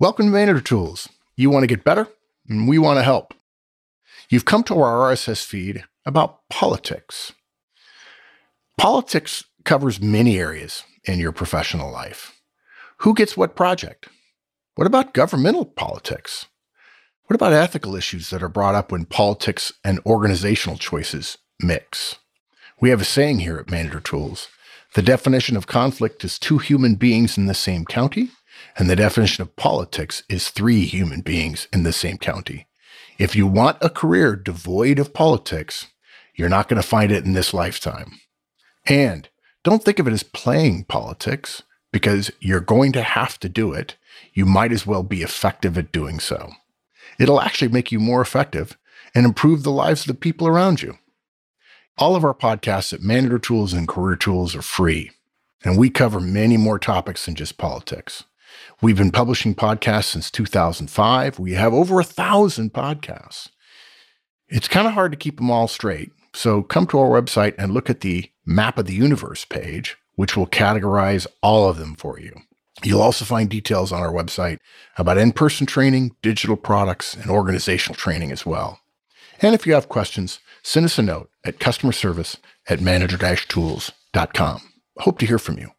Welcome to Manager Tools. You want to get better, and we want to help. You've come to our RSS feed about politics. Politics covers many areas in your professional life. Who gets what project? What about governmental politics? What about ethical issues that are brought up when politics and organizational choices mix? We have a saying here at Manager Tools. The definition of conflict is two human beings in the same county and the definition of politics is three human beings in the same county. If you want a career devoid of politics, you're not going to find it in this lifetime. And don't think of it as playing politics because you're going to have to do it. You might as well be effective at doing so. It'll actually make you more effective and improve the lives of the people around you. All of our podcasts at Manager Tools and Career Tools are free, and we cover many more topics than just politics. We've been publishing podcasts since 2005. We have over a thousand podcasts. It's kind of hard to keep them all straight. So come to our website and look at the map of the universe page, which will categorize all of them for you. You'll also find details on our website about in person training, digital products, and organizational training as well. And if you have questions, send us a note at customer service at manager tools.com. Hope to hear from you.